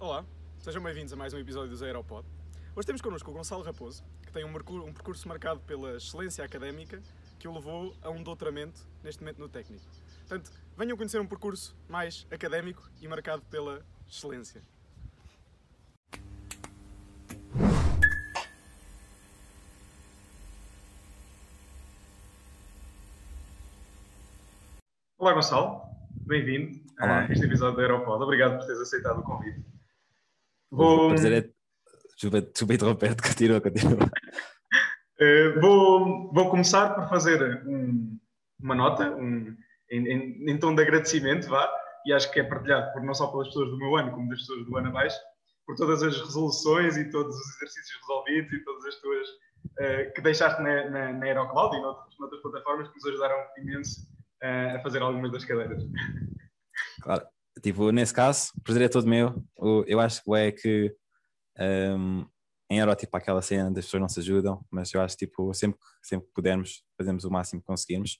Olá, sejam bem-vindos a mais um episódio do Aeropod. Hoje temos connosco o Gonçalo Raposo, que tem um percurso, um percurso marcado pela excelência académica que o levou a um doutoramento, neste momento no técnico. Portanto, venham conhecer um percurso mais académico e marcado pela excelência. Olá, Gonçalo. Bem-vindo a este episódio do Aeropod. Obrigado por teres aceitado o convite. Vou. Desculpa, desculpa interromper, continua, continua. eh, vou, vou começar por fazer um- uma nota um, em, em- em tom de agradecimento, vá, e acho que é partilhado por, não só pelas pessoas do meu ano, como das pessoas do ano abaixo, por todas as resoluções e todos os exercícios resolvidos e todas as tuas eh, que deixaste na, na, na Aerocloud e noutras, noutras plataformas que nos ajudaram imenso eh, a fazer algumas das cadeiras. Claro, tipo, nesse caso, o prazer é todo meu. Eu acho que é que um, em Euro, tipo, aquela cena das pessoas não se ajudam, mas eu acho tipo, sempre, que- sempre que pudermos, fazemos o máximo que conseguirmos.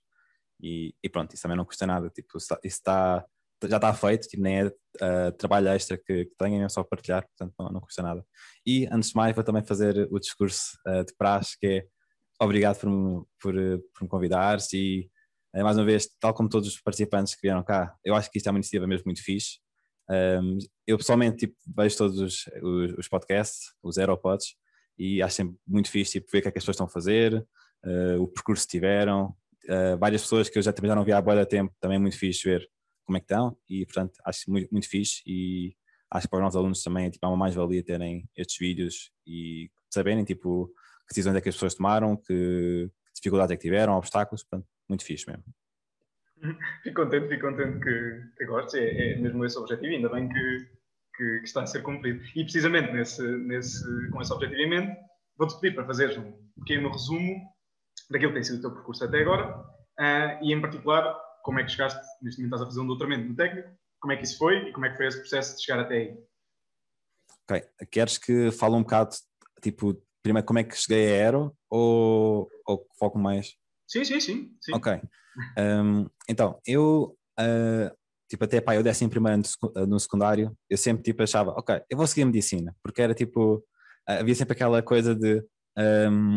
E, e pronto, isso também não custa nada. Tipo, isso está- está, já está feito, tipo, nem é uh, trabalho extra que, que tenham, é só partilhar, portanto não, não custa nada. E antes de mais, vou também fazer o discurso uh, de praxe, que é obrigado por me, por, uh, por me convidares e eh, mais uma vez, tal como todos os participantes que vieram cá, eu acho que isto é uma iniciativa mesmo muito fixe. Um, eu pessoalmente tipo, vejo todos os, os, os podcasts, os Aeropods, e acho sempre muito fixe tipo, ver o que é que as pessoas estão a fazer, uh, o percurso que tiveram. Uh, várias pessoas que eu já, também já não vi há boa tempo, também é muito fixe ver como é que estão, e portanto acho muito, muito fixe. E acho que para os nossos alunos também tipo, é uma mais-valia terem estes vídeos e saberem tipo, que decisões é que as pessoas tomaram, que, que dificuldades é que tiveram, obstáculos, portanto, muito fixe mesmo. Fico contente, fico contente que, que gostes, é, é mesmo esse o objetivo, ainda bem que, que, que está a ser cumprido. E precisamente nesse, nesse, com esse objetivo em mente, vou-te pedir para fazeres um pequeno resumo daquilo que tem sido o teu percurso até agora ah, e, em particular, como é que chegaste, neste momento estás a fazer um doutoramento no técnico, como é que isso foi e como é que foi esse processo de chegar até aí. Ok, queres que fale um bocado, tipo, primeiro como é que cheguei a Aero ou, ou foco mais? Sim, sim, sim. sim. Ok. Um, então, eu, uh, tipo, até pá, eu décimo primeiro ano uh, no secundário, eu sempre, tipo, achava, ok, eu vou seguir medicina, porque era, tipo, uh, havia sempre aquela coisa de, um,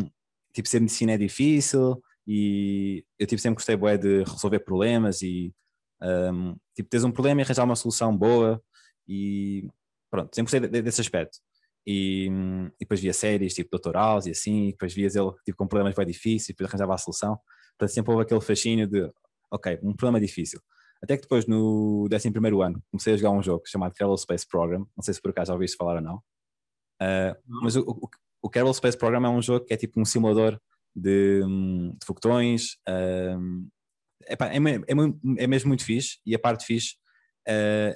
tipo, ser medicina é difícil e eu, tipo, sempre gostei, bué, de resolver problemas e, um, tipo, teres um problema e arranjar uma solução boa e, pronto, sempre gostei de- desse aspecto. E, e depois via séries, tipo, Dr. House e assim, e depois vias ele, tipo, com problemas bem difíceis e depois arranjava a solução. Portanto, sempre houve aquele fascínio de, ok, um problema difícil. Até que depois, no 11 ano, comecei a jogar um jogo chamado Kerbal Space Program. Não sei se por acaso já ouviste falar ou não. Uh, mas o, o, o Kerbal Space Program é um jogo que é tipo um simulador de, de foguetões. epá, é, é, é mesmo muito fixe. E a parte fixe uh,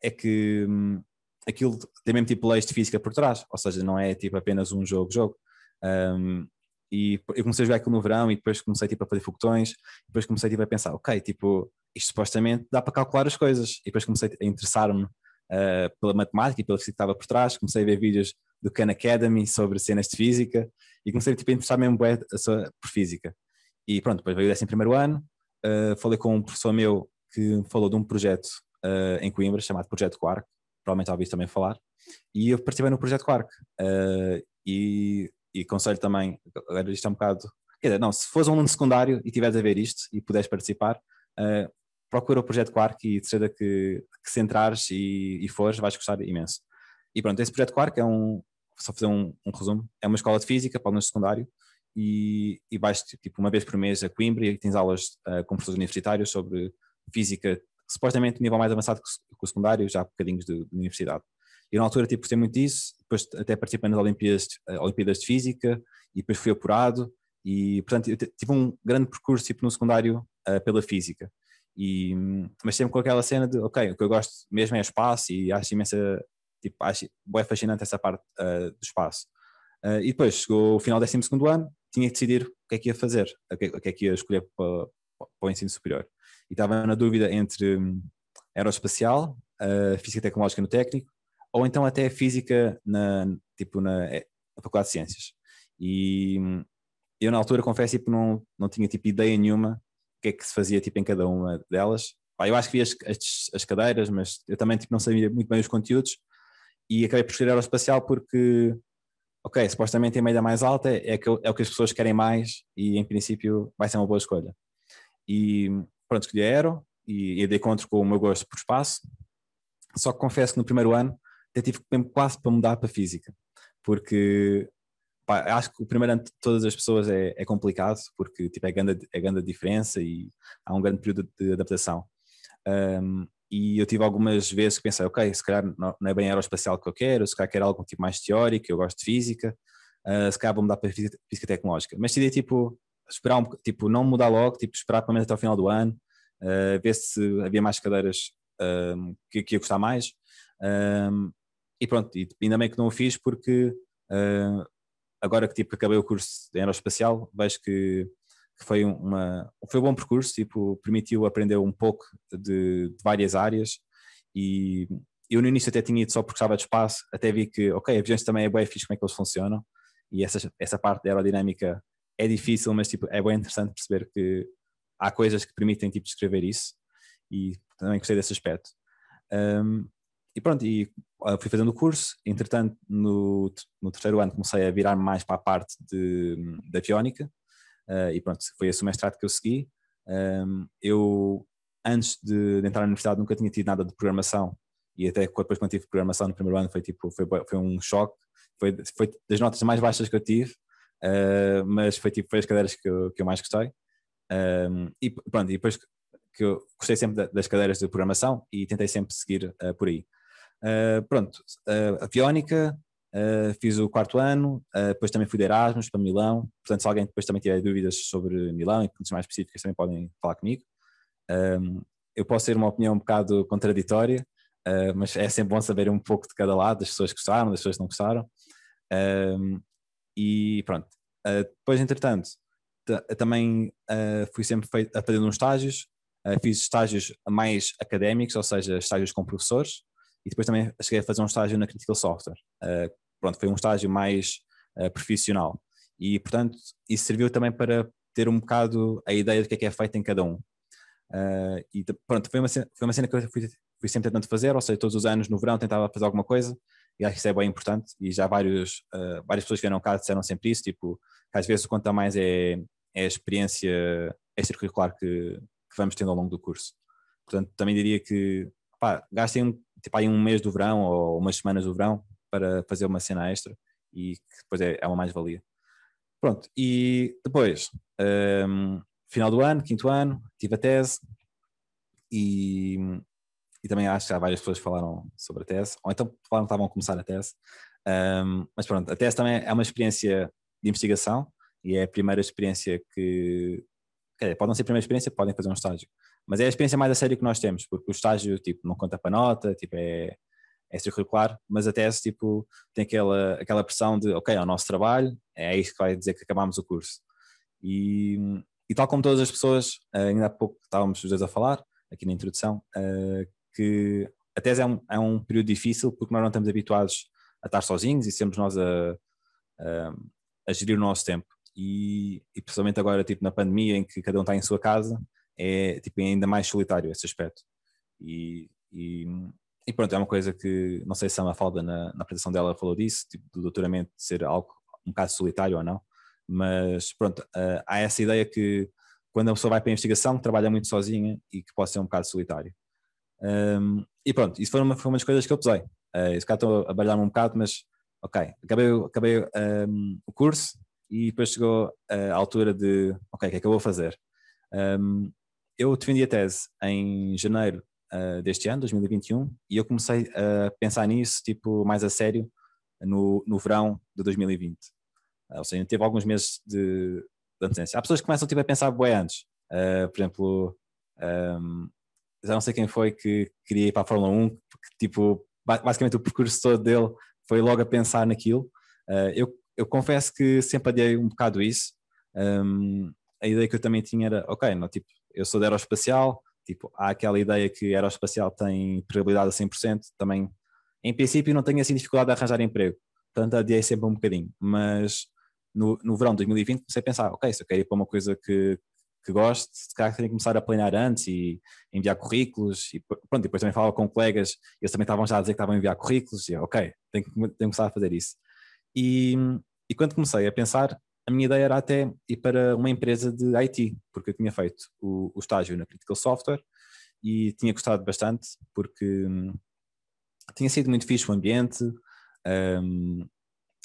é que hum, aquilo tem mesmo tipo leis de física por trás. Ou seja, não é tipo apenas um jogo-jogo. Um, e eu comecei a jogar aquilo no verão e depois comecei tipo a fazer foguetões, depois comecei tipo a pensar, ok, tipo, isto supostamente dá para calcular as coisas, e depois comecei a interessar-me ah, pela matemática e pela física que estava por trás, comecei a ver vídeos do Khan Academy sobre cenas de física e comecei tipo, a interessar mesmo bué a sua- por física. E pronto, depois veio o décimo primeiro ano, ah, falei com um professor meu que falou de um projeto ah, em Coimbra chamado Projeto Quark, provavelmente já ouviste também falar, e eu participei no Projeto Quark. ah, e e aconselho também, agora isto é um bocado. Quer dizer, não, se fores um aluno secundário e tiveres a ver isto e puderes participar, uh, procura o projeto Quark e de certeza que, que se entrares e, e fores, vais gostar imenso. E pronto, esse projeto Quark é um, só fazer um, um resumo, é uma escola de física para alunos secundário e, e vais tipo uma vez por mês a Coimbra e tens aulas uh, com professores universitários sobre física, supostamente nível mais avançado que o- secundário, já há bocadinhos de, de universidade. E na altura tipo, gostei muito disso, depois até participei nas Olimpíadas, eh, Olimpíadas de Física e depois fui apurado e portanto eu tive um grande percurso tipo, no secundário eh, pela física. E, mas sempre com aquela cena de, ok, o que eu gosto mesmo é espaço e acho imensa, tipo, acho bué fascinante essa parte eh, do espaço. Eh, e depois chegou o final do 12 ano, tinha que decidir o que é que ia fazer, o que é que ia escolher para, para o ensino superior. E estava na dúvida entre hum, aeroespacial, eh, física tecnológica no técnico, ou então até física na, tipo, na, eh, na Faculdade de Ciências. E hum, eu na altura, confesso, tipo, não, não tinha tipo, ideia nenhuma o que é que se fazia tipo, em cada uma delas. Pá, eu acho que vi as, as, as cadeiras, mas eu também tipo, não sabia muito bem os conteúdos. e acabei por escolher aeroespacial porque, ok, supostamente a média mais alta é, que, é o que as pessoas querem mais e em princípio vai ser uma boa escolha. E pronto, escolhi aero e, e dei com o meu gosto por espaço, só que confesso que no primeiro ano até tive mesmo quase para mudar para física, porque pá, acho que o primeiro ano de todas as pessoas é, é complicado, porque tipo, é, grande, é grande a diferença e há um grande período de adaptação. Um, e eu tive algumas vezes que pensei, ok, se calhar não, é bem aeroespacial que eu quero, se calhar quero algo tipo mais teórico, eu gosto de física, uh, se calhar vou mudar para física, física tecnológica. Mas decidi, tipo, esperar um tipo, não mudar logo, tipo, esperar pelo menos até o final do ano, uh, ver se havia mais cadeiras uh, que, que ia gostar mais. e pronto, e ainda bem que não o fiz porque uh, agora que tipo, acabei o curso de aeroespacial, vejo que que foi uma foi um bom percurso, tipo, permitiu aprender um pouco de, de, várias áreas e eu no início até tinha ido só porque estava de espaço, até vi que, ok, aviões também é bem fixe como é que eles funcionam e essa, essa parte da aerodinâmica é difícil, mas tipo, é bem interessante perceber que há coisas que permitem tipo, descrever isso e também gostei desse aspecto. Um, e pronto, e ah, fui fazendo o curso, entretanto no, no terceiro ano comecei a virar mais para a parte de, de aviónica, uh, e pronto, foi esse o mestrado que eu segui. Um, eu, antes de, de, entrar na universidade, nunca tinha tido nada de programação e até depois quando tive programação no primeiro ano foi tipo, foi, foi um choque, foi, foi das notas mais baixas que eu tive, uh, mas foi tipo, foi as cadeiras que eu, que eu mais gostei. Um, e pronto, e depois que eu gostei sempre das cadeiras de programação e tentei sempre seguir uh, por aí. Uh, pronto, uh, aviónica, Uh, fiz o quarto ano, depois também fui de Erasmus para Milão. Portanto, se alguém depois também tiver dúvidas sobre Milão e pontos mais específicas, também podem falar comigo. Um, eu posso ter uma opinião um bocado contraditória, mas é sempre bom saber um pouco de cada lado, das pessoas que gostaram, das pessoas que não gostaram. Um, e pronto. depois, entretanto, também fui sempre feito, a fazer uns estágios. fiz estágios mais académicos, ou seja, estágios com professores. E depois também cheguei a fazer um estágio na Critical Software, pronto, foi um estágio mais uh, profissional. E, portanto, isso serviu também para ter um bocado a ideia do que é que é feito em cada um. Uh, e pronto, foi uma, cena, foi uma cena que eu fui, fui, sempre tentando fazer, ou seja, todos os anos no verão tentava fazer alguma coisa, e acho que isso é bem importante, e já vários, uh, várias pessoas que vieram cá disseram sempre isso, tipo, que às vezes o conta mais é, é a experiência extracurricular que, que vamos tendo ao longo do curso. Portanto, também diria que, pá, gastem tipo, aí um mês do verão, ou umas semanas do verão, para fazer uma cena extra e que depois é, é uma mais-valia. Pronto, e depois, um, final do ano, quinto ano, tive a tese e, e também acho que há várias pessoas falaram sobre a tese, ou então falaram que estavam a começar a tese, um, mas pronto, a tese também é uma experiência de investigação e é a primeira experiência que, dizer, pode não ser a primeira experiência, podem fazer um estágio, mas é a experiência mais a sério que nós temos, porque o estágio tipo, não conta para nota, tipo, é, extracurricular, mas a tese tipo, tem aquela, aquela pressão de, ok, é o nosso trabalho, é isso que vai dizer que acabamos o curso. E, e tal como todas as pessoas, eh, ainda há pouco estávamos os dois a falar, aqui na introdução, eh, que a tese é um, é um período difícil porque nós não estamos habituados a estar sozinhos e sermos nós a, a, a gerir o nosso tempo. E, e principalmente agora, tipo, na pandemia, em que cada um está em sua casa, é tipo, ainda mais solitário esse aspecto. E, e, e pronto, é uma coisa que não sei se a Mafalda na, na apresentação dela falou disso, tipo, do doutoramento ser algo um bocado solitário ou não, mas pronto, uh, há essa ideia que quando a pessoa vai para a investigação trabalha muito sozinha e que pode ser um bocado solitário. Um, e pronto, isso foi uma, foi uma das coisas que eu pesei. Uh, esse estou a baralhar-me um bocado, mas ok, acabei, acabei um, o curso e depois chegou a altura de, ok, o que é que eu vou fazer? Um, eu defendi a tese em janeiro uh, deste ano, 2021, e eu comecei a pensar nisso tipo mais a sério no, no verão de 2020. Uh, ou seja, teve alguns meses de, de antecedência. Há pessoas que começam tipo, a pensar bem antes. Uh, por exemplo, um, já não sei quem foi que queria ir para a Fórmula 1, porque tipo, basicamente o percurso todo dele foi logo a pensar naquilo. Uh, eu, eu confesso que sempre adiei um bocado isso. Um, a ideia que eu também tinha era, ok, não, tipo, eu sou de aeroespacial, Tipo, há aquela ideia que aeroespacial tem probabilidade a 100%, também, em princípio, não tenho assim dificuldade de arranjar emprego, portanto, adiei sempre um bocadinho, mas no, no verão de 2020 comecei a pensar, ok, se eu quero ir para uma coisa que, que gosto, se calhar tenho que começar a planear antes e enviar currículos, e pronto, depois também falava com colegas, eles também estavam já a dizer que estavam a enviar currículos, e ok, tenho que, tenho que começar a fazer isso. E, e quando comecei a pensar, a minha ideia era até ir para uma empresa de IT, porque eu tinha feito o, o estágio na Critical Software e tinha gostado bastante, porque hum, tinha sido muito fixe o ambiente, um,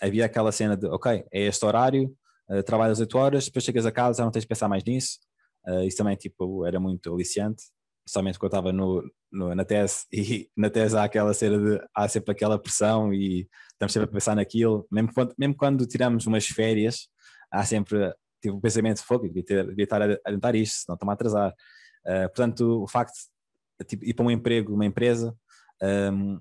havia aquela cena de, ok, é este horário, uh, trabalhas 8 horas, depois chegas a casa, não tens de pensar mais nisso, uh, isso também tipo, era muito aliciante, especialmente quando eu estava no, no, na tese, e na tese há aquela cena de, há sempre aquela pressão e estamos sempre a pensar naquilo, mesmo quando, mesmo quando tiramos umas férias, há sempre tipo, um pensamento de fogo, devia, ter, devia estar a, a tentar isto, senão estou-me a atrasar. Uh, portanto, o facto de tipo, ir para um emprego, uma empresa, um,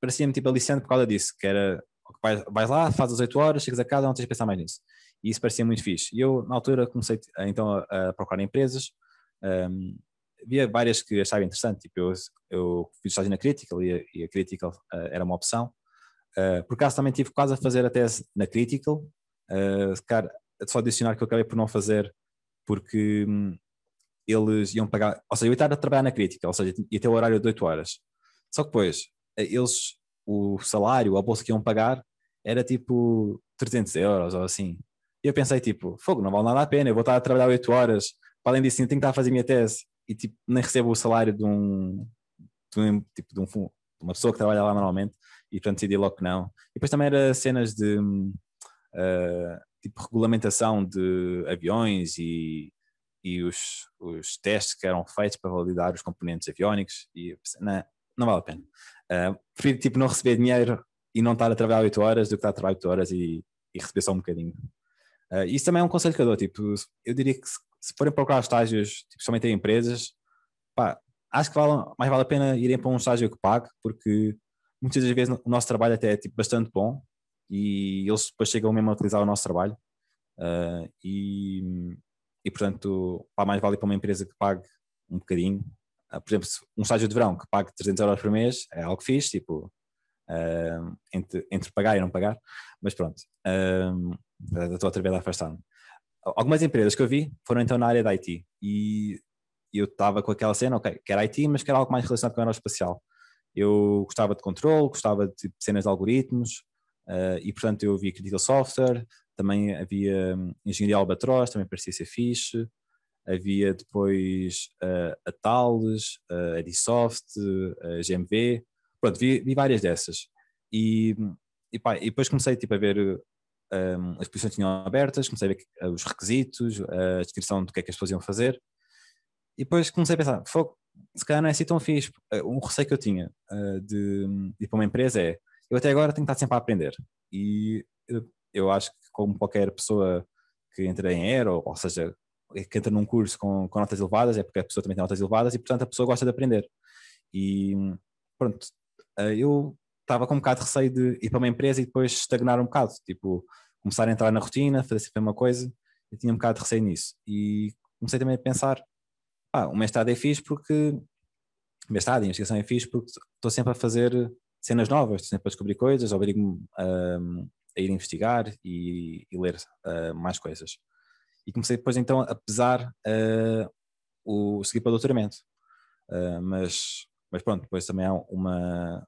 parecia-me tipo aliciante por causa disso, que era vais, vais lá, fazes as 8 horas, chegas a casa, não tens de pensar mais nisso. E isso parecia muito fixe. E eu, na altura, comecei então a, a procurar empresas, um, havia várias que achava interessante, tipo eu, eu fiz estágio na Critical e a, e a Critical uh, era uma opção. Uh, por acaso também tive quase a fazer a tese na Critical, uh, cara, só adicionar que eu acabei por não fazer porque um, eles iam pagar, ou seja, eu ia estar a trabalhar na Critical, ou seja, ia ter o horário de 8 horas. Só que depois, eles, o salário, a bolsa que iam pagar era tipo 300 euros ou assim. E eu pensei tipo, fogo, não vale nada a pena, eu vou estar a trabalhar 8 horas, para além disso tenho que estar a fazer a minha tese e tipo, nem recebo o salário de um, de um tipo de, um, de uma pessoa que trabalha lá normalmente e portanto decidi logo que não. E depois também era cenas de uh, tipo regulamentação de aviões e, e os, os testes que eram feitos para validar os componentes aviónicos e não, não vale a pena. Uh, prefiro tipo não receber dinheiro e não estar a trabalhar 8 horas do que estar a trabalhar 8 horas e, e receber só um bocadinho. Uh, isso também é um conselho que eu dou, tipo, eu diria que se, se forem procurar estágios, tipo, somente em empresas, pá, acho que vale, mais vale a pena irem para um estágio que pague, porque muitas das vezes o nosso trabalho até é tipo, bastante bom e eles depois chegam mesmo a utilizar o nosso trabalho. Uh, e, e portanto pá, mais vale para uma empresa que pague um bocadinho. Uh, por exemplo, um estágio de verão que pague 300 euros por mês é algo fixe, tipo uh, entre, entre pagar e não pagar, mas pronto estou outra vez a afastar-me algumas empresas que eu vi foram então na área da IT e eu estava com aquela cena, ok, quero IT, mas quero algo mais relacionado com o aeroespacial. Eu gostava de controle, gostava de tipo, cenas de algoritmos, Uh, e portanto eu vi Critical Software, também havia um, Engenharia Albatroz, também parecia ser fixe, havia depois uh, a Thales, uh, a Edisoft, a GMV, pronto, vi, vi, várias dessas. E, e, pá, e depois comecei tipo, a ver um, as posições que tinham abertas, comecei a ver os requisitos, a descrição do que é que as pessoas iam fazer, e depois comecei a pensar, se calhar não é assim tão fixe. Um receio que eu tinha de, de ir para uma empresa é eu até agora tenho que estar sempre a aprender. E eu, acho que, como qualquer pessoa que entra em aero, ou seja, que entra num curso com, com notas elevadas, é porque a pessoa também tem notas elevadas e, portanto, a pessoa gosta de aprender. E pronto, eu estava com um bocado de receio de ir para uma empresa e depois estagnar um bocado, tipo, começar a entrar na rotina, fazer sempre a mesma coisa, eu tinha um bocado de receio nisso. E comecei também a pensar, ah, o mestrado é fixe porque, o mestrado, a investigação é fixe porque estou sempre a fazer cenas novas, sempre a descobrir coisas, obrigo-me a, a, ir investigar e, e ler uh, mais coisas. E comecei depois então a pesar uh, o seguir para o doutoramento. Uh, mas, mas pronto, depois também há uma,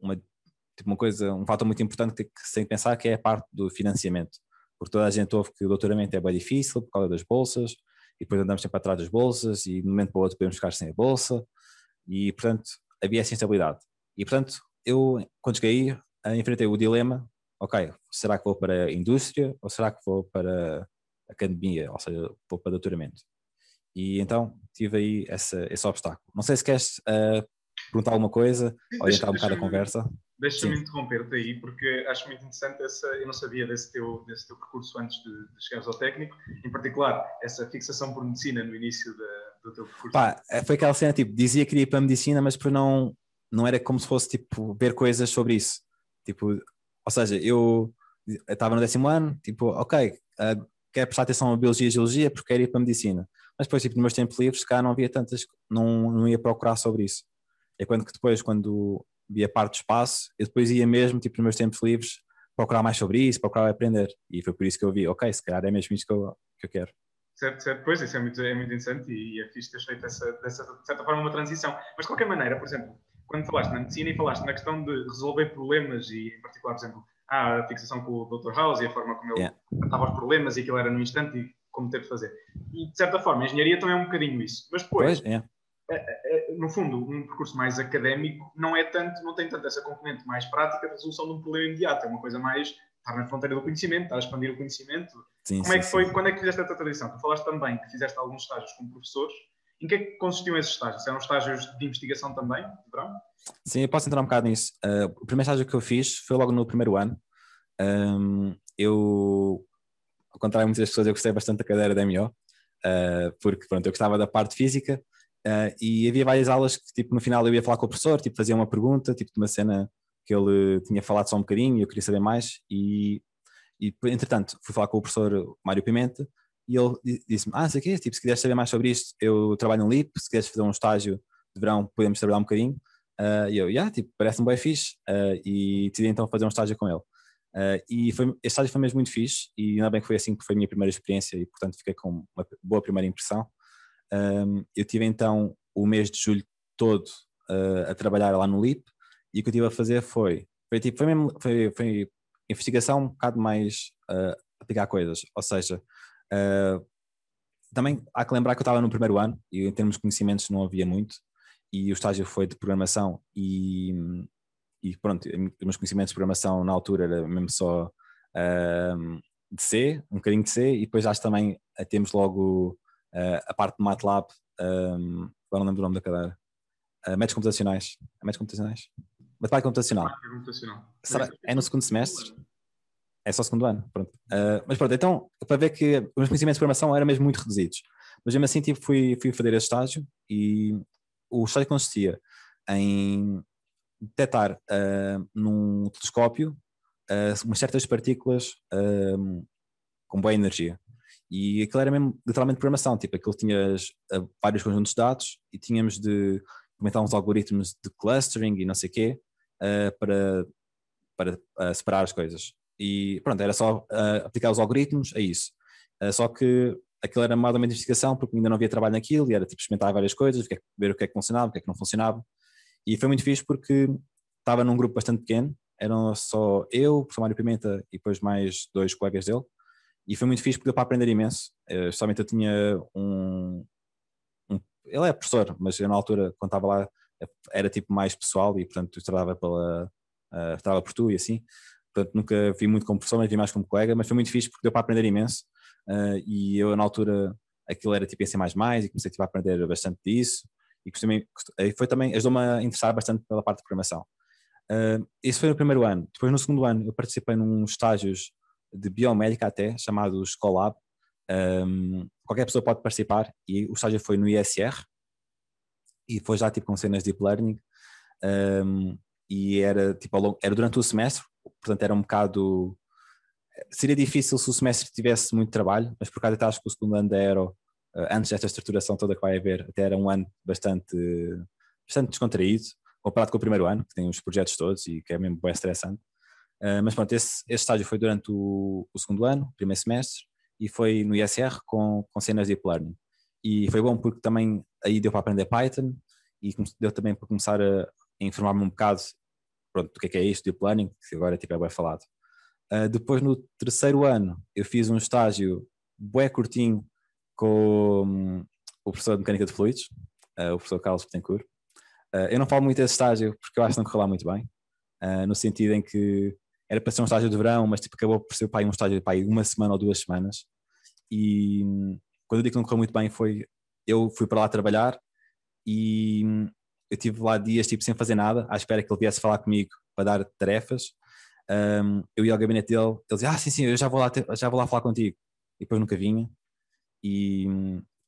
uma, tipo uma coisa, um fator muito importante que, tem que pensar que é a parte do financiamento. Porque toda a gente ouve que o doutoramento é bem difícil por causa das bolsas, e depois andamos sempre atrás das bolsas, e de um momento para o outro podemos ficar sem a bolsa, e portanto havia essa instabilidade. E portanto eu, quando cheguei aí, enfrentei o dilema: ok, será que vou para a indústria ou será que vou para a academia, ou seja, vou para doutoramento? E então tive aí essa, esse obstáculo. Não sei se queres uh, perguntar alguma coisa, orientar um bocado a conversa. Deixa-me interromper-te aí, porque acho muito interessante essa. Eu não sabia desse teu, desse teu percurso antes de, de chegares ao técnico, em particular, essa fixação por medicina no início da, do teu percurso. Pá, foi aquela cena tipo, dizia que queria ir para a medicina, mas por não, não era como se fosse tipo ver coisas sobre isso. Tipo, ou seja, eu estava no décimo ano, tipo, ok, uh, quero prestar atenção a biologia e geologia porque quero ir para a medicina. Mas depois, tipo, nos meus tempos livres, cá não havia tantas, não, não ia procurar sobre isso. É quando que depois, quando via parte do espaço, eu depois ia mesmo, tipo, nos meus tempos livres, procurar mais sobre isso, procurar aprender. E foi por isso que eu vi, ok, se calhar é mesmo isto que eu, que eu quero. Certo, certo. Pois, isso é muito, é muito interessante e é fixe ter feito essa, dessa, de certa forma, uma transição. Mas, de qualquer maneira, por exemplo, quando falaste na medicina e falaste na questão de resolver problemas e, em particular, por exemplo, a fixação com o Dr. House e a forma como ele yeah. tratava os problemas e aquilo era no instante e como teve de fazer. E, de certa forma, a engenharia também é um bocadinho isso. Mas depois, pois. É, é, no fundo, um percurso mais académico não é tanto, não tem tanto essa componente mais prática de resolução de um problema imediato. É uma coisa mais estar na fronteira do conhecimento, estar a expandir o conhecimento. Sim, como é que foi, sim. quando é que fizeste essa tradição? Tu falaste também que fizeste alguns estágios com professores. Em que é que consistiam esses estágios? Eram estágios de investigação também, de verão? Sim, eu posso entrar um bocado nisso. Uh, o primeiro estágio que eu fiz foi logo no primeiro ano. Um, eu, ao contrário de muitas pessoas, eu gostei bastante da cadeira da MO, uh, ah, porque pronto, eu gostava da parte física uh, e havia várias aulas que tipo, no final eu ia falar com o professor, tipo, fazia uma pergunta, tipo de uma cena que ele tinha falado só um bocadinho e eu queria saber mais e, e entretanto fui falar com o professor Mário Pimenta e ele disse-me, ah, sei o quê, tipo, se quiseres saber mais sobre isto, eu trabalho no LIP, se quiseres fazer um estágio de verão, podemos trabalhar um bocadinho. Uh, e eu, yeah, tipo, parece-me bem fixe. Uh, e decidi então fazer um estágio com ele. Uh, e foi, esse estágio foi mesmo muito fixe, e ainda bem que foi assim, porque foi a minha primeira experiência e, portanto, fiquei com uma boa primeira impressão. Um, eu tive então o mês de julho todo a trabalhar lá no LIP, e o que eu tive a fazer foi, foi tipo, foi mesmo, foi, foi investigação um bocado mais uh, aplicar coisas, ou seja, Uh, também há que lembrar que eu estava no primeiro ano e em termos de conhecimentos não havia muito e o estágio foi de programação e, e pronto, os meus conhecimentos de programação na altura era mesmo só uh, de C, um bocadinho de C e depois acho também uh, temos logo uh, a parte de MATLAB, um, agora não lembro o nome da cadeira, uh, métodos computacionais, métodos computacionais? Matemática computacional. computacional. Será, é no segundo semestre? É só o segundo ano, pronto. Uh, mas pronto, então, para ver que os meus conhecimentos de programação eram mesmo muito reduzidos. Mas mesmo assim, tipo, fui, fui fazer esse estágio e o estágio consistia em detectar uh, num telescópio uh, umas certas partículas com boa energia. E aquilo era mesmo literalmente programação, tipo, aquilo tinha vários conjuntos de dados e tínhamos de implementar uns algoritmos de clustering e não sei o quê para, para separar as coisas. E pronto, era só uh, aplicar os algoritmos a isso. Uh, só que aquilo era mais ou menos investigação, porque ainda não havia trabalho naquilo, e era tipo experimentar várias coisas, ver o que é que funcionava, o que é que não funcionava. E foi muito fixe porque estava num grupo bastante pequeno, eram só eu, o professor Mário Pimenta e depois mais dois colegas dele. E foi muito fixe porque deu para aprender imenso. Uh, somente eu tinha um, um, Ele é professor, mas eu na altura, quando estava lá, era tipo mais pessoal e portanto eu estava pela. Uh, por tu e assim portanto nunca vi muito como professor, mas vi mais como colega, mas foi muito fixe porque deu para aprender imenso uh, e eu na altura aquilo era tipo em C++ e comecei tipo, a aprender bastante disso e também, foi também, ajudou-me a interessar bastante pela parte de programação. Uh, esse foi no primeiro ano. Depois no segundo ano eu participei num estágios de biomédica até, chamado Scolab. Um, qualquer pessoa pode participar e o estágio foi no ISR e foi já tipo com cenas de deep learning um, e era tipo longo, era durante o semestre portanto era um bocado. Seria difícil se o semestre tivesse muito trabalho, mas por causa acho que o segundo ano da Aero, eh, antes desta estruturação toda que vai haver, até era um ano bastante, bastante descontraído, comparado com o primeiro ano, que tem os projetos todos e que é mesmo bem estressante. Uh, mas pronto, esse, esse estágio foi durante o, o, segundo ano, primeiro semestre, e foi no ISR com, com cenas de deep learning. E foi bom porque também aí deu para aprender Python e deu também para começar a, a informar-me um bocado pronto, do que é, que é isto, deep learning, que agora tipo, é bem falado. Uh, depois, no terceiro ano, eu fiz um estágio bué curtinho com o professor de Mecânica de Fluidos, uh, o professor Carlos Betancourt. Eu não falo muito desse estágio porque eu acho que não correu lá muito bem, no sentido em que era para ser um estágio de verão, mas tipo, acabou por ser pai, um estágio de uma semana ou duas semanas. E hum, quando eu digo que não correu muito bem, foi eu fui para lá trabalhar e hum, eu tive lá dias tipo sem fazer nada, à espera que ele viesse falar comigo para dar tarefas. Um, eu ia ao gabinete dele, ele dizia, ah sim, sim, eu já vou lá, já vou lá falar contigo. E depois nunca vinha. E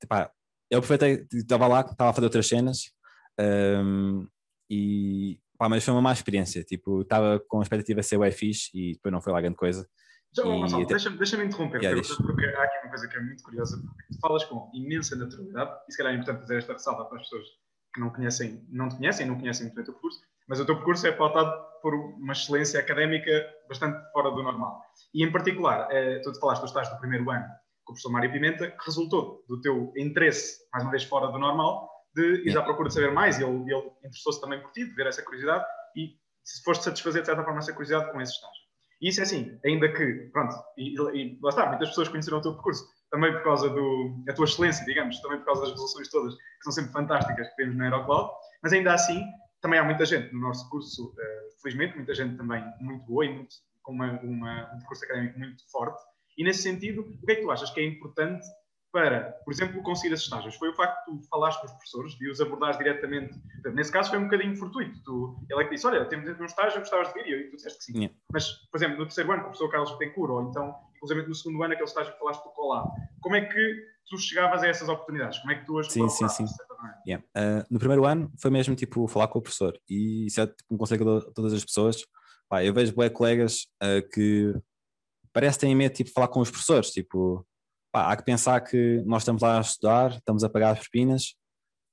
pá, eu aproveitei, estava lá, estava a fazer outras cenas. Um, e pá, mas foi uma má experiência. Tipo, estava com a expectativa de ser o fixe e depois não foi lá grande coisa. Já, Gonçalo, até... deixa-me deixa interromper, yeah, porque, porque há aqui uma coisa que é muito curiosa, porque tu falas com imensa naturalidade, e se calhar é importante fazer esta ressalva para as pessoas que não conhecem, não te conhecem, não conhecem muito bem o teu percurso, mas o teu percurso é pautado por uma excelência académica bastante fora do normal. E em particular, eh, tu te falaste do estágio do primeiro ano com o professor Mário Pimenta, que resultou do teu interesse, mais uma vez fora do normal, de ir à procura de saber mais e ele, ele interessou-se também por ti, de ver essa curiosidade e se foste satisfazer de certa forma essa curiosidade com esse estágio. E isso é assim, ainda que, pronto, e, e lá está, muitas pessoas conheceram o teu percurso, também por causa da tua excelência, digamos, também por causa das resoluções todas, que são sempre fantásticas que temos na Aerocloud, mas ainda assim, também há muita gente no nosso curso, uh, felizmente, muita gente também muito boa e muito, com uma, uma, um percurso académico muito forte. E nesse sentido, o que é que tu achas que é importante para, por exemplo, conseguir esses estágios? Foi o facto de tu falares com os professores, de os abordares diretamente. Nesse caso foi um bocadinho fortuito. Tu, ele é que disse: Olha, temos um estágio, gostavas de vir? E tu disseste que sim. Yeah. Mas, por exemplo, no terceiro ano, com o professor Carlos Betancourt, ou então, inclusive no segundo ano, aquele estágio que falaste do Colab, como é que tu chegavas a essas oportunidades? Como é que tu as Sim, sim, sim. Yeah. Uh, no primeiro ano foi mesmo tipo falar com o professor, e isso é tipo, um conselho a todas as pessoas. Pá, eu vejo bué colegas uh, que parece que têm medo tipo, de falar com os professores, tipo pá, há que pensar que nós estamos lá a estudar, estamos a pagar as propinas,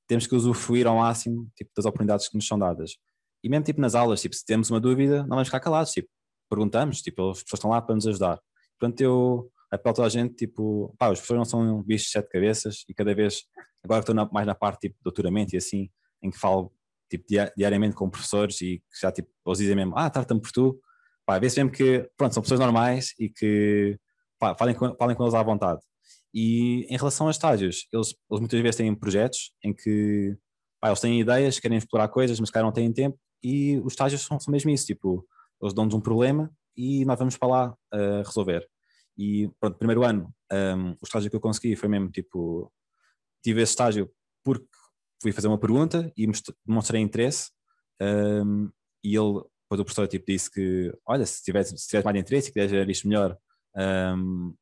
temos que usufruir ao máximo tipo, das oportunidades que nos são dadas. E mesmo tipo nas aulas, tipo, se temos uma dúvida, não vamos ficar calados, tipo, perguntamos, tipo, as pessoas estão lá para nos ajudar. Portanto, eu apelo toda a gente, tipo, pá, os professores não são bichos de sete cabeças e cada vez, agora estou na, mais na parte tipo doutoramento e assim, em que falo tipo, diariamente com professores e já tipo, eles dizem mesmo, ah, trata-me por tu, pá, vê-se mesmo que, pronto, são pessoas normais e que, falem com, falem com eles à vontade. E em relação a estágios, eles, eles muitas vezes têm projetos em que pá, eles têm ideias, querem explorar coisas, mas cara não têm tempo, e os estágios são, são mesmo isso, tipo, eles dão-nos um problema e nós vamos para lá uh, resolver. E pronto, primeiro ano, um, o estágio que eu consegui foi mesmo tipo, tive esse estágio porque fui fazer uma pergunta e demonstrei interesse, um, e ele, depois o professor tipo, disse que, olha, se tiveres, se tiveres mais interesse e quiseres ver isto melhor, um,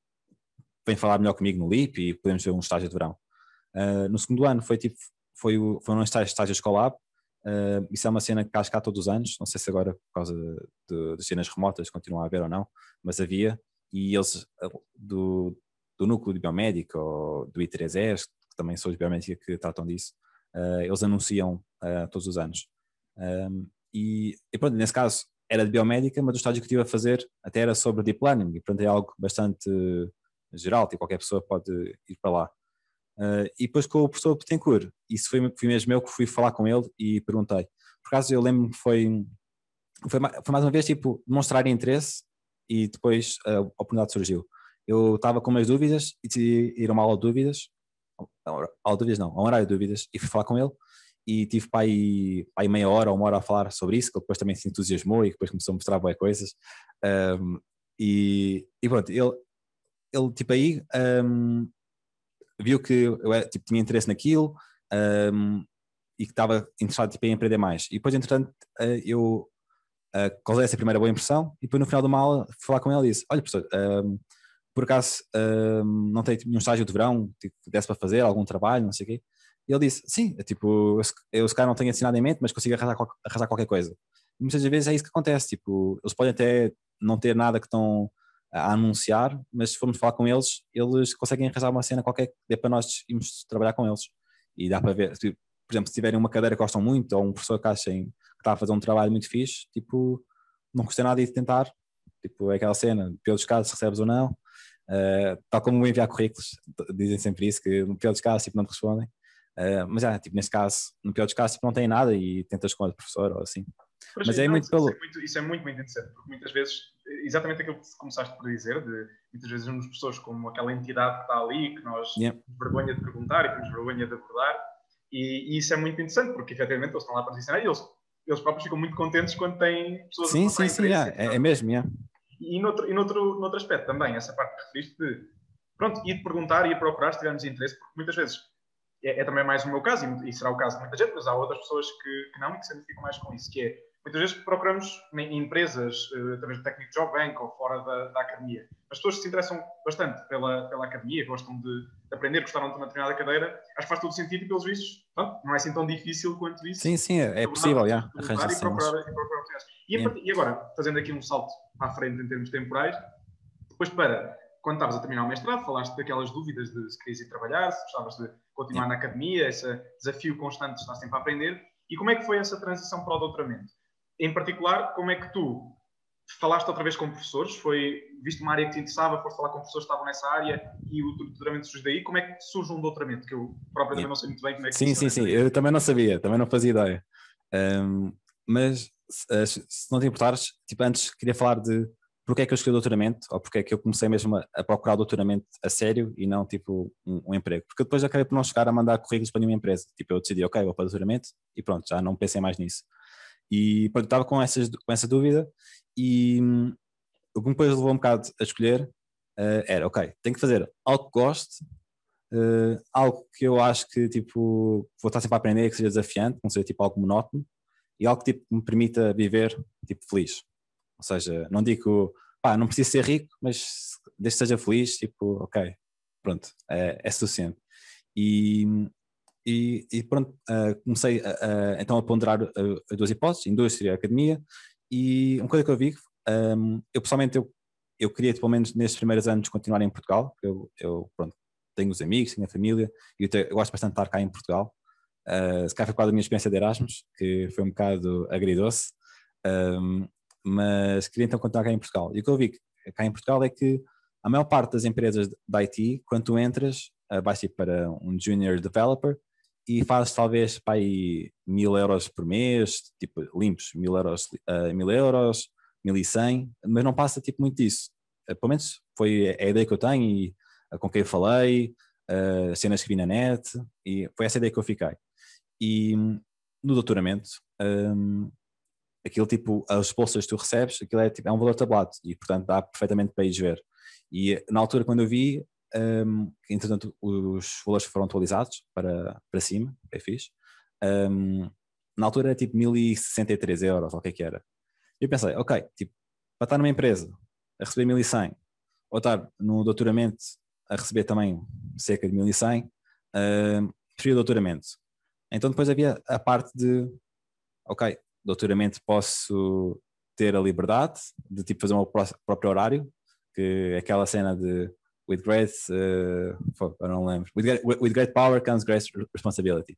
vem falar melhor comigo no LIP e podemos ver um estágio de verão. Uh, no segundo ano foi tipo, foi, o, foi um estágio, Escolab, uh, isso é uma cena que acho que há todos os anos, não sei se agora por causa de, cenas remotas continuam a haver ou não, mas havia, e eles do, do núcleo de biomédica ou do I3S, que também são os biomédicos que tratam disso, uh, eles anunciam todos os anos. Um, e, e pronto, nesse caso era de biomédica, mas o estágio que estive a fazer até era sobre deep learning, e portanto é algo bastante geral, tipo, qualquer pessoa pode ir para lá. Uh, e depois com o professor Betancourt, isso foi, foi mesmo eu que fui falar com ele e perguntei. Por acaso eu lembro que foi, foi, foi mais uma vez tipo demonstrar interesse e depois a oportunidade surgiu. Eu estava com umas dúvidas e ir a uma aula de dúvidas, aula de dúvidas não, a um horário de dúvidas, e fui falar com ele e tive para aí, para aí meia hora ou uma hora a falar sobre isso, que ele depois também se entusiasmou e depois começou a mostrar boas coisas. Um, e, e pronto, ele, ele tipo aí um, viu que eu tipo, tinha interesse naquilo um, e que estava interessado tipo, em aprender mais. E depois, entretanto, uh, eu uh, causei essa primeira boa impressão e depois no final de uma aula fui falar com ele e disse, olha professor, por acaso não tem tipo, nenhum estágio de verão tipo, que desse para fazer, algum trabalho, não sei o quê. E ele disse, sim, é, tipo, eu, se calhar não tenho assinado em mente, mas consigo arrasar, arrasar qualquer coisa. E muitas vezes é isso que acontece, tipo, eles podem até não ter nada que estão a anunciar, mas se formos falar com eles, eles conseguem arranjar uma cena qualquer que dê para nós irmos trabalhar com eles. E dá para ver, por exemplo, se tiverem uma cadeira que gostam muito, ou um professor que achem que está a fazer um trabalho muito fixe, tipo, não custa nada de tentar. Tipo, é aquela cena, dos casos, recebes ou não. Uh, tal como enviar currículos, dizem sempre isso, que dos casos, tipo, não te respondem. Uh, mas é, tipo, nesse caso, no pior dos casos, tipo, não tem nada e tentas com o professor ou assim. Mas, mas é, muito pelo. Isso é muito, isso é muito, muito interessante, porque muitas vezes, exatamente aquilo que começaste por dizer, de muitas vezes vemos pessoas como aquela entidade que está ali, que nós yeah. temos vergonha de perguntar e temos vergonha de abordar, e, e, isso é muito interessante, porque efetivamente eles estão lá para ensinar e eles, eles próprios ficam muito contentes quando têm pessoas sim, Sim, sim, yeah. é, é mesmo, yeah. E noutro, e noutro, noutro aspecto também, essa parte que referiste de, pronto, ir proguntar e procurar se tivermos interesse, porque muitas vezes é, é, também mais o meu caso, e, e será o caso de muita gente, mas há outras pessoas que, que não e que se identificam mais com isso, que é Muitas vezes procuramos em empresas, uh, através do técnico Job Bank ou fora da, da, academia. As pessoas que se interessam bastante pela, pela academia, gostam de, de, aprender, gostaram de uma determinada cadeira, acho que faz todo sentido e, pelos vistos, pronto, não é assim tão difícil quanto isso. Sim, sim, é, é possível, já. Yeah. E procurar, e procurar e, yeah. e agora, fazendo aqui um salto à frente em termos temporais, depois para quando estavas a terminar o mestrado, falaste daquelas dúvidas de se querias ir trabalhar, se gostavas de continuar yeah. na academia, esse desafio constante de estar sempre a aprender. E como é que foi essa transição para o doutoramento? em particular, como é que tu falaste outra vez com professores? Foi, viste uma área que te interessava, foste falar com professores que estavam nessa área e o doutoramento surge daí? Como é que surge um doutoramento? Que eu próprio também não sei muito bem como é que Sim, sim, sim, eu também não sabia, também não fazia ideia. Um, mas se, se não te importares, tipo, antes queria falar de porque é que eu escolhi o doutoramento, ou porque é que eu comecei mesmo a, procurar o doutoramento a sério e não tipo um, um, emprego. Porque depois acabei por não chegar a mandar currículos para nenhuma empresa. Tipo, eu decidi, ok, vou para o doutoramento e pronto, já não pensei mais nisso. E pronto, estava com, essas, com essa dúvida e hum, o que depois levou um bocado a escolher uh, era, ok, tenho que fazer algo que goste, uh, algo que eu acho que tipo, vou estar sempre a aprender, que seja desafiante, não seja tipo algo monótono, e algo que tipo, me permita viver tipo, feliz. Ou seja, não digo, pá, não preciso ser rico, mas desde que seja feliz, tipo, ok, pronto, é, é suficiente. E, e, e pronto, uh, comecei a, a, então a ponderar uh, duas hipóteses, indústria e academia, e uma coisa que eu vi, um, eu pessoalmente, eu, eu queria, pelo menos nestes primeiros anos, continuar em Portugal, eu, eu pronto, tenho os amigos, tenho a família, e eu, te, eu gosto bastante de estar cá em Portugal, Uh, se calhar foi por causa da minha experiência de Erasmus, que foi um bocado agridoce, um, mas queria então continuar cá em Portugal. E o que eu vi cá em Portugal é que a maior parte das empresas da IT, quando tu entras, uh, vais ir para um junior developer e fazes talvez para aí mil euros por mês, tipo limpos, mil euros, uh, mil euros, mil e cem, mas não passa tipo muito disso. Uh, pelo menos foi a ideia que eu tenho e com quem eu falei, cenas que vi na net, e foi essa ideia que eu fiquei. E no doutoramento, um, aquilo tipo, as bolsas que tu recebes, aquilo é, tipo, é um valor tabulado e, portanto, dá perfeitamente para ir ver. E na altura, quando eu vi, um, entretanto, os valores foram atualizados para, para cima, é fixe. Um, na altura era tipo 1063 euros, ou o que é que era. E eu pensei, ok, tipo, para estar numa empresa a receber 1100, ou estar no doutoramento a receber também cerca de 1100, uh, preferi o doutoramento. Então depois havia a parte de, ok, doutoramento posso ter a liberdade de tipo fazer o meu próprio horário, que é aquela cena de with great, uh, eu não lembro, with great, with great power comes great responsibility.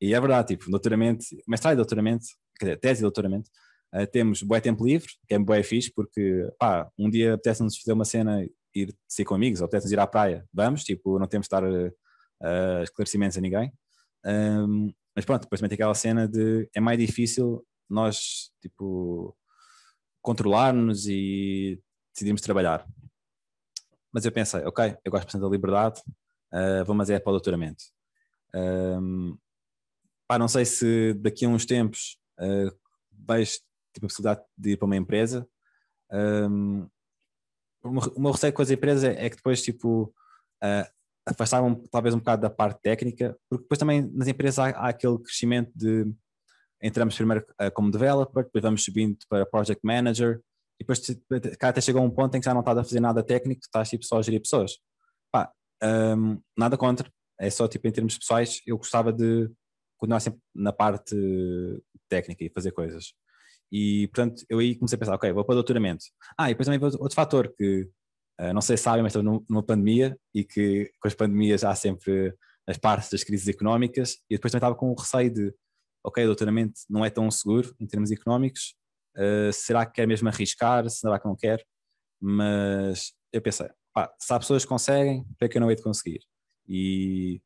E é verdade, tipo, doutoramento, mestrado e doutoramento, quer dizer, tese e doutoramento, uh, temos bué tempo livre, que é bué fixe, porque, pá, um dia apetece-nos fazer uma cena, ir ser com amigos, ou apetece-nos ir à praia, vamos, tipo, não temos de estar uh, esclarecimentos a ninguém. Um, mas pronto, depois também tem aquela cena de é mais difícil nós tipo controlar-nos e decidimos trabalhar. Mas eu pensei, ok, eu gosto bastante da liberdade, uh, vou mas é para o doutoramento. Um, pá, não sei se daqui a uns tempos uh, vais tipo, a possibilidade de ir para uma empresa. Um, o meu receio com as empresas é, é que depois tipo uh, afastavam talvez um bocado da parte técnica, porque depois também nas empresas há, há aquele crescimento de entramos primeiro uh, como developer, depois vamos subindo para project manager, e depois cá até chegou um ponto em que já não estás a fazer nada técnico, estás tipo só a gerir pessoas. Pá, um, nada contra, é só tipo em termos pessoais, eu gostava de continuar sempre na parte técnica e fazer coisas. E portanto eu aí comecei a pensar, ok, vou para o doutoramento. Ah, e depois também outro fator que uh, não sei se sabem, mas estamos numa pandemia e que com as pandemias há sempre as partes das crises económicas e depois também estava com o receio de ok, o doutoramento não é tão seguro em termos económicos, uh, será que quer mesmo arriscar, será que não quer? Mas eu pensei, pá, se há pessoas que conseguem, para que eu não hei de conseguir? E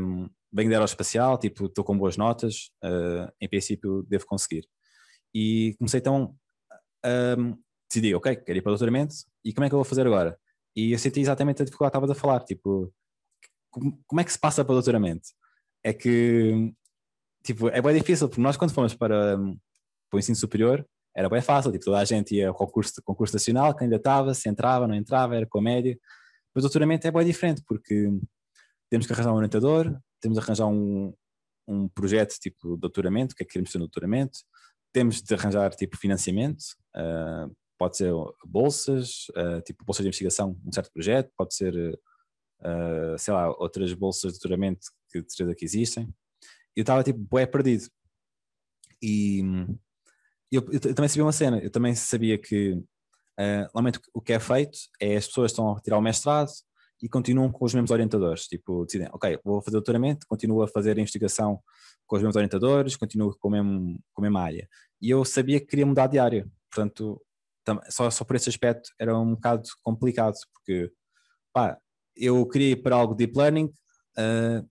um, venho de aeroespacial, tipo, estou com boas notas, uh, em princípio devo conseguir. E comecei então, um, decidi, ok, quero ir para o doutoramento, e como é que eu vou fazer agora? E eu senti exatamente a dificuldade que estavas a falar, tipo, como é que se passa para o doutoramento? É que tipo, é bem difícil, porque nós quando fomos para, para o ensino superior, era bem fácil, tipo, toda a gente ia ao concurso, concurso nacional, candidatava, se entrava, não entrava, era comédia. Mas o doutoramento é bem diferente, porque temos que arranjar um orientador, temos que arranjar um, um projeto tipo doutoramento, o que é que queremos ter no doutoramento, temos de arranjar tipo financiamento, uh, pode ser bolsas, uh, tipo bolsas de investigação, um certo projeto, pode ser, uh, sei lá, outras bolsas de doutoramento que de certeza que existem eu estava tipo, bué perdido. E eu, eu, eu, também sabia uma cena, eu também sabia que uh, normalmente o que é feito é as pessoas estão a retirar o mestrado e continuam com os mesmos orientadores, tipo, decidem, ok, vou fazer doutoramento, continuo a fazer a investigação com os mesmos orientadores, continuo com, mesmo, com a mesma área. E eu sabia que queria mudar de área, portanto, só, só por esse aspecto era um bocado complicado, porque pá, eu queria ir para algo de deep learning, uh,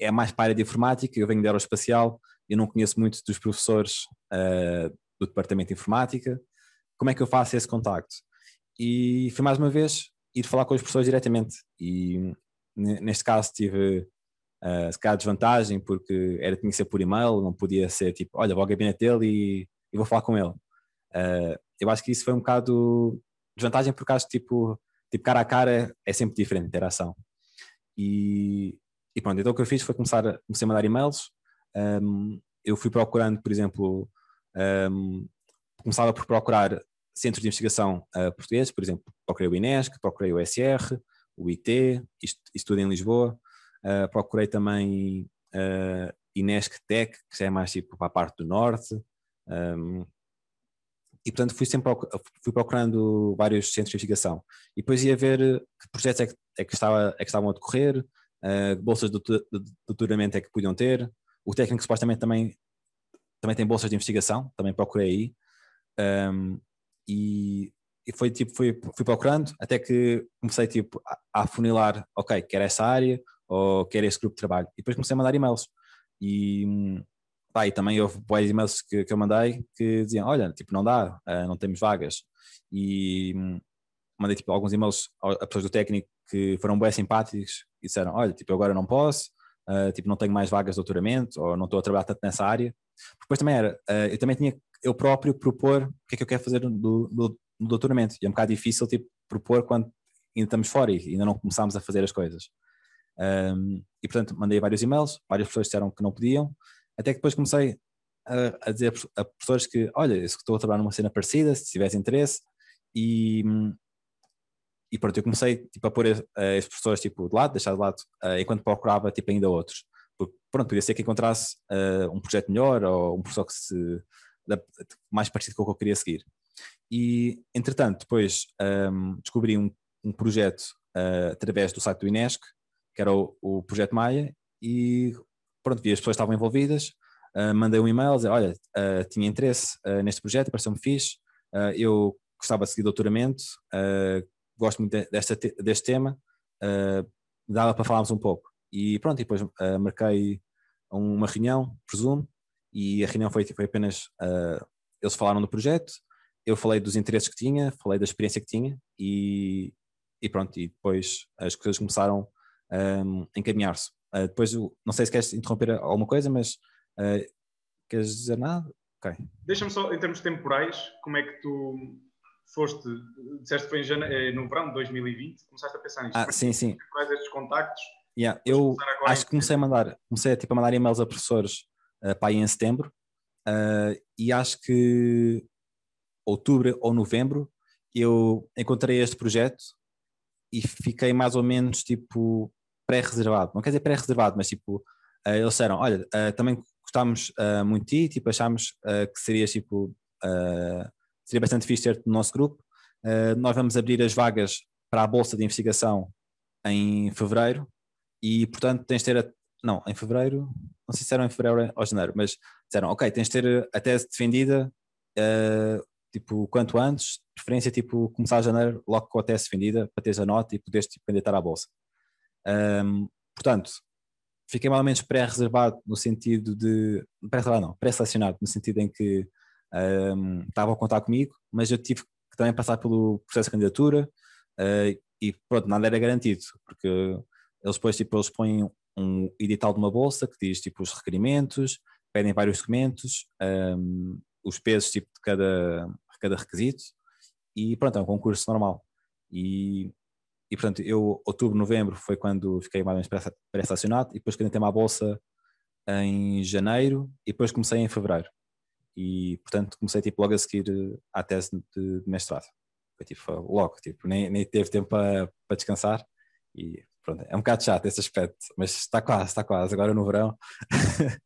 é mais para a área de informática, eu venho de aeroespacial, eu não conheço muito dos professores uh, do departamento de informática, como é que eu faço esse contacto? E foi mais uma vez ir falar com os professores diretamente, e neste caso tive uh, se calhar desvantagem, porque era, tinha que ser por e-mail, não podia ser tipo, olha, vou ao gabinete dele e, e vou falar com ele. Uh, eu acho que isso foi um bocado desvantagem, porque acho que tipo, tipo cara a cara é sempre diferente, interação. E, e pronto, então o que eu fiz foi começar a, comecei a mandar e-mails. Um, eu fui procurando, por exemplo, um, começava por procurar centros de investigação uh, portugueses, por exemplo, procurei o INESC, procurei o SR, o IT, isto, isto tudo em Lisboa. Uh, procurei também uh, Inesc Tech, que já é mais tipo para a parte do norte. Um, e portanto fui sempre fui procurando vários centros de investigação e depois ia ver que projetos é que, é que, estava, é que estavam a decorrer, uh, bolsas de doutoramento é que podiam ter. O técnico supostamente também, também tem bolsas de investigação, também procurei aí. Um, e, e foi tipo, fui, fui procurando até que comecei tipo a, a afunilar, ok, quero essa área, ou quer este grupo de trabalho. E depois comecei a mandar e-mails. E, pá, e também houve boas e-mails que, que, eu mandei que diziam, olha, tipo, não dá, uh, não temos vagas. E mandei tipo, alguns e-mails a pessoas do técnico que foram bem simpáticos disseram, olha, tipo, agora não posso, uh, tipo, não tenho mais vagas de doutoramento, ou não estou a trabalhar tanto nessa área. Depois também era, uh, eu também tinha eu próprio propor o que é que eu quero fazer no, no, no doutoramento. E é um bocado difícil, tipo, propor quando ainda estamos fora e ainda não começámos a fazer as coisas. Um, e portanto mandei vários e-mails, várias pessoas disseram que não podiam, até que depois comecei a, a dizer a pessoas que, olha, eu estou a trabalhar numa cena parecida, se tivesse interesse, e, e pronto, eu comecei tipo, a pôr as pessoas tipo, de lado, deixar de lado, uh, enquanto procurava tipo, ainda outros. Porque pronto, podia ser que encontrasse uh, um projeto melhor ou um professor que se mais parecido com o que eu queria seguir. E entretanto, depois um, descobri um, um projeto uh, através do site do Inesc, que era o, o projeto Maia, e pronto, vi as pessoas estavam envolvidas, uh, mandei um e-mail, dizer, olha, uh, tinha interesse uh, neste projeto, pareceu-me fixe, eu gostava de seguir doutoramento, gosto muito desta, deste tema, dava para falarmos um pouco. E pronto, e depois marquei uma reunião, presumo, e a reunião foi, foi apenas, eles falaram do projeto, eu falei dos interesses que tinha, falei da experiência que tinha, e, e pronto, e depois as coisas começaram um, encaminhar-se. Uh, depois, não sei se queres interromper alguma coisa, mas uh, queres dizer nada? Ok. Deixa-me só, em termos temporais, como é que tu foste, disseste que foi em janeiro, eh, no verão de 2020, começaste a pensar nisto? Ah, sim, sim. Quais estes contactos? Yeah, eu acho que comecei a mandar, comecei a, tipo, a mandar e-mails a professores uh, para aí em setembro uh, e acho que outubro ou novembro eu encontrei este projeto e fiquei mais ou menos tipo pré-reservado. Não quer dizer pré-reservado, mas tipo, uh, eles disseram: Olha, também gostámos muito de ti, tipo, achámos que serias tipo, seria bastante fixe ter-te no nosso grupo. nós vamos abrir as vagas para a Bolsa de Investigação em fevereiro e, portanto, tens de ter. A, não, em fevereiro, não sei se eram em fevereiro ou janeiro, mas disseram: Ok, tens de ter a tese defendida tipo, quanto antes, preferência, tipo, começar a janeiro logo com a tese vendida para teres a nota e poderes, tipo, candidatar à bolsa. Um, portanto, fiquei mais ou menos pré-reservado no sentido de, pré-reservado não, pré-selecionado no sentido em que um, estavam a contar comigo, mas eu tive que também passar pelo processo de candidatura uh, e pronto, nada era garantido, porque eles depois, tipo, eles põem um edital de uma bolsa que diz, tipo, os requerimentos, pedem vários documentos, um, os pesos tipo, de cada, cada requisito e pronto, é um concurso normal. E, e portanto, eu, outubro, novembro foi quando fiquei mais ou menos pré-estacionado e depois candidatei-me à bolsa em janeiro e depois comecei em fevereiro. E portanto comecei tipo, logo a seguir eh, à tese de, de mestrado. Foi tipo, logo, tipo, nem, nem teve tempo para, descansar e pronto, é um bocado chato esse aspecto, mas está quase, está quase, agora no verão.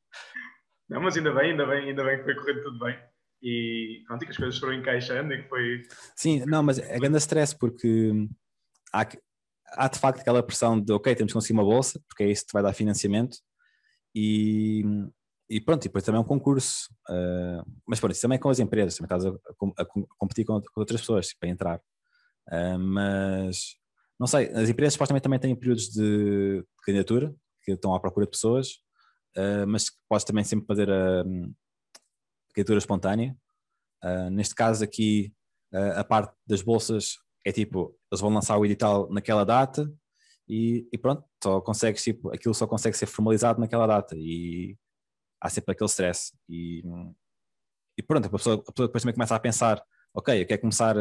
Não, mas ainda bem, ainda bem, ainda bem que foi correndo tudo bem. E pronto, e que as coisas foram encaixando e que foi. Sim, não, mas é grande stress porque há, há de facto aquela pressão de ok, temos que conseguir uma bolsa, porque é isso que vai dar financiamento. E, e pronto, e depois também é um concurso. Uh, mas pronto, isso também é com as empresas, também estás a, a, a competir com, com, outras pessoas para entrar. Uh, mas não sei, as empresas supostamente também têm períodos de, de candidatura, que estão à procura de pessoas, uh, mas podes também sempre fazer a candidatura espontânea. neste caso aqui, a parte das bolsas é tipo, eles vão lançar o edital naquela data e, e pronto, só consegues, tipo, aquilo só consegue ser formalizado naquela data e há sempre aquele stress. E, e pronto, a pessoa, a pessoa depois também começa a pensar: ok, eu quero começar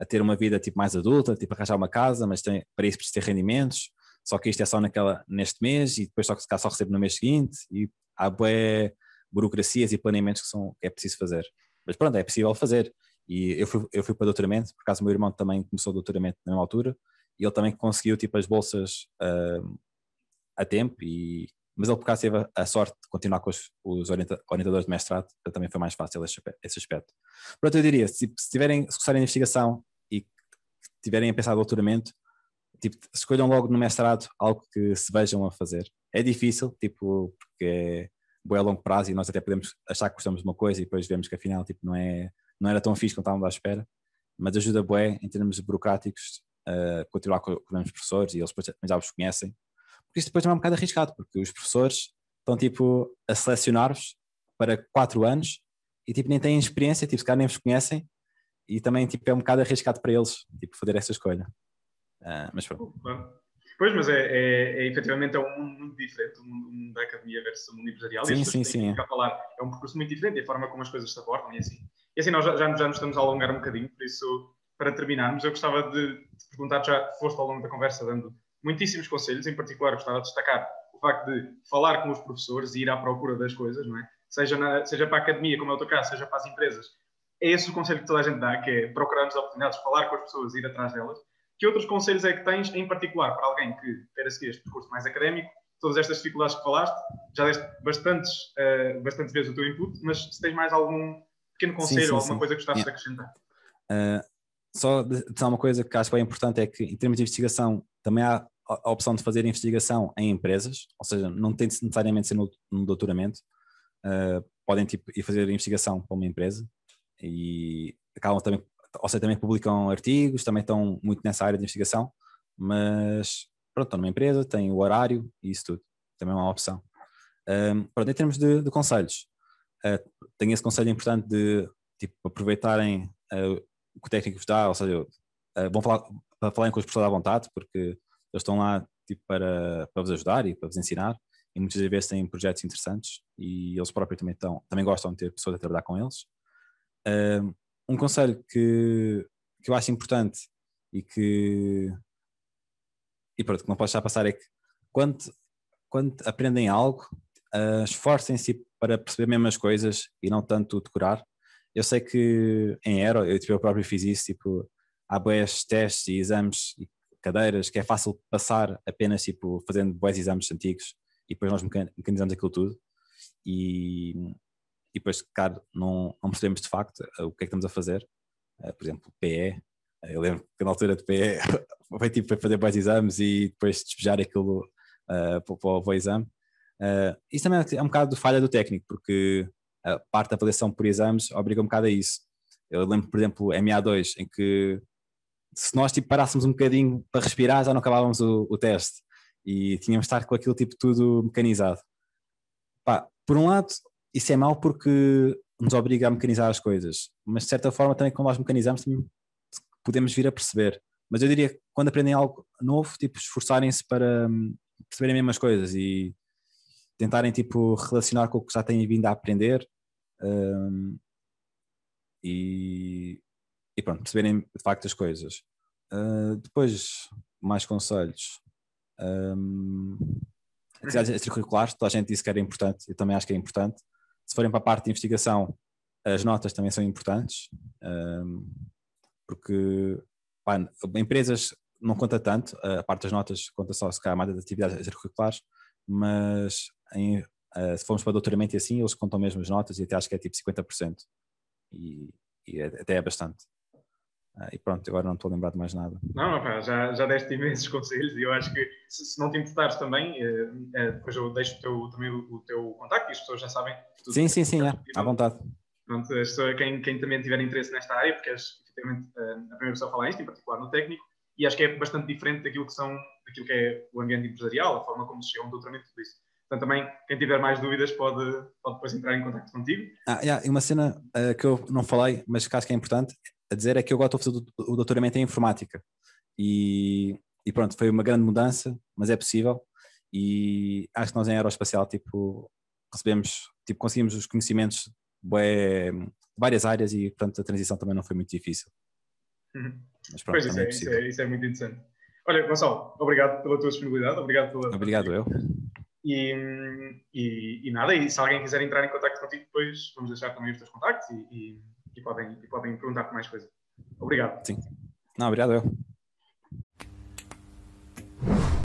a ter uma vida tipo mais adulta, tipo arranjar uma casa, mas tem, para isso preciso ter rendimentos. Só que isto é só naquela, neste mês e depois só, só recebo no mês seguinte. E há bué burocracias e planeamentos que, são, que é preciso fazer. Mas pronto, é possível fazer. E eu fui, eu fui para doutoramento, por acaso o meu irmão também começou doutoramento na mesma altura, e ele também conseguiu tipo as bolsas uh, a tempo e mas ele por acaso teve a sorte de continuar com os, os orientadores de mestrado, então também foi mais fácil esse, esse aspecto. Pronto, eu diria, se, se tiverem, se investigação e tiverem a pensar doutoramento, tipo, escolham logo no mestrado algo que se vejam a fazer. É difícil, tipo, porque é boa a longo prazo e nós até podemos achar que gostamos de uma coisa e depois vemos que afinal tipo, não, é, não era tão fixe como estávamos à espera, mas ajuda bué em termos burocráticos a continuar com, com os professores e eles já os conhecem porque isso depois também é um bocado arriscado, porque os professores estão tipo a selecionar-vos para quatro anos e tipo nem têm experiência, tipo se calhar nem vos conhecem e também tipo é um bocado arriscado para eles tipo fazer essa escolha. Uh, mas pronto. Pois, mas é, é, é efetivamente é um mundo muito diferente, o mundo, mundo da academia versus o mundo empresarial. Sim, sim, sim. A falar, é um percurso muito diferente, é a forma como as coisas se abordam e assim. E assim, nós já, já, já nos estamos a alongar um bocadinho, por isso, para terminarmos, eu gostava de, de perguntar, já foste ao longo da conversa dando muitíssimos conselhos, em particular gostava de destacar o facto de falar com os professores e ir à procura das coisas, não é? Seja, na, seja para a academia, como é o teu caso, seja para as empresas. É esse o conselho que toda a gente dá, que é procurar as oportunidades, falar com as pessoas ir atrás delas. Que outros conselhos é que tens, em particular, para alguém que quer seguir este percurso mais académico, todas estas dificuldades que falaste, já deste bastantes, uh, bastantes vezes o teu input, mas se tens mais algum pequeno conselho sim, sim, ou alguma sim. coisa que gostasses yeah. de acrescentar? Uh, só de, de uma coisa que acho que é importante é que, em termos de investigação, também há a opção de fazer investigação em empresas, ou seja, não tem necessariamente ser no, no doutoramento, uh, podem tipo, ir fazer investigação para uma empresa e acabam também, ou seja, também publicam artigos, também estão muito nessa área de investigação, mas pronto, estão numa empresa, têm o horário e isso tudo, também é uma opção. Um, ah, pronto, em termos de, de conselhos, uh, tenho esse conselho importante de tipo, aproveitarem uh, o que o técnico vos dá, ou seja, uh, vão falar, falarem com os professores à vontade, porque eles estão lá tipo, para, para vos ajudar e para vos ensinar e muitas vezes têm projetos interessantes e eles próprios também, estão, também gostam de ter pessoas a trabalhar com eles. Um conselho que, que eu acho importante e que e pronto, que não posso deixar passar é que quando, quando aprendem algo, uh, esforcem-se para perceber mesmo as coisas e não tanto decorar. Eu sei que em Aero, eu, tipo, eu próprio fiz isso, tipo, há boas testes e exames cadeiras, que é fácil passar apenas tipo, fazendo bons exames antigos e depois nós mecanizamos aquilo tudo e, e depois, claro, não, não percebemos de facto eh, o que é que estamos a fazer. Uh, por exemplo, PE, eh, eu lembro que na altura de PE foi tipo fazer bons exames e depois despejar aquilo uh, para, para, para, o exame. Uh, isso também é um bocado de falha do técnico, porque a parte da avaliação por exames obriga um bocado a isso. Eu lembro, por exemplo, MA2, em que se nós tipo, parássemos um bocadinho para respirar, já não acabávamos o, o teste e tínhamos de estar com aquilo tipo tudo mecanizado. Pá, por um lado, isso é mau porque nos obriga a mecanizar as coisas, mas de certa forma também quando nós mecanizamos podemos vir a perceber. Mas eu diria que quando aprendem algo novo, tipo, esforçarem-se para hum, perceberem mesmo as coisas e tentarem tipo relacionar com o que já têm vindo a aprender um, e, e pronto, perceberem de facto as coisas. Uh, depois, mais conselhos. Um, atividades extracurriculares, toda a gente disse que era importante, eu também acho que é importante. Se forem para a parte de investigação, as notas também são importantes, um, porque pá, empresas não conta tanto, a parte das notas conta só se calhar mais das atividades extracurriculares, mas em, uh, se formos para doutoramento e assim, eles contam mesmo as notas e até acho que é tipo 50%. E, e é, até é bastante. Uh, e pronto, agora não estou a lembrar de mais nada. Não, já, já deste imensos conselhos e eu acho que se, se não te importares também, uh, uh, depois eu deixo teu, também o, o, teu contacto e as pessoas já sabem. Sim, sim, sim, é, à vontade. Pronto, quem, quem também tiver interesse nesta área, porque és efetivamente a primeira pessoa a falar isto, em particular no técnico, e acho que é bastante diferente daquilo que, são, daquilo que é o ambiente empresarial, a forma como se chega a um doutoramento, tudo isso. Portanto, também, quem tiver mais dúvidas pode, pode depois entrar em contato contigo. Ah, yeah, e uma cena uh, que eu não falei, mas que acho que é importante a dizer é que eu agora estou a fazer o doutoramento em informática. E, e pronto, foi uma grande mudança, mas é possível. E acho que nós em aeroespacial, tipo, recebemos, tipo, conseguimos os conhecimentos de várias áreas e, portanto, a transição também não foi muito difícil. Uhum. Mas pronto, pois isso é, é isso, é, isso é muito interessante. Olha, Gonçalo, obrigado pela tua disponibilidade, obrigado pela. Obrigado, eu. E, e, e, nada, e se alguém quiser entrar em contato contigo, depois vamos deixar também os teus contactos e, e, e podem, e podem perguntar por mais coisas. Obrigado. Sim. Não, obrigado eu.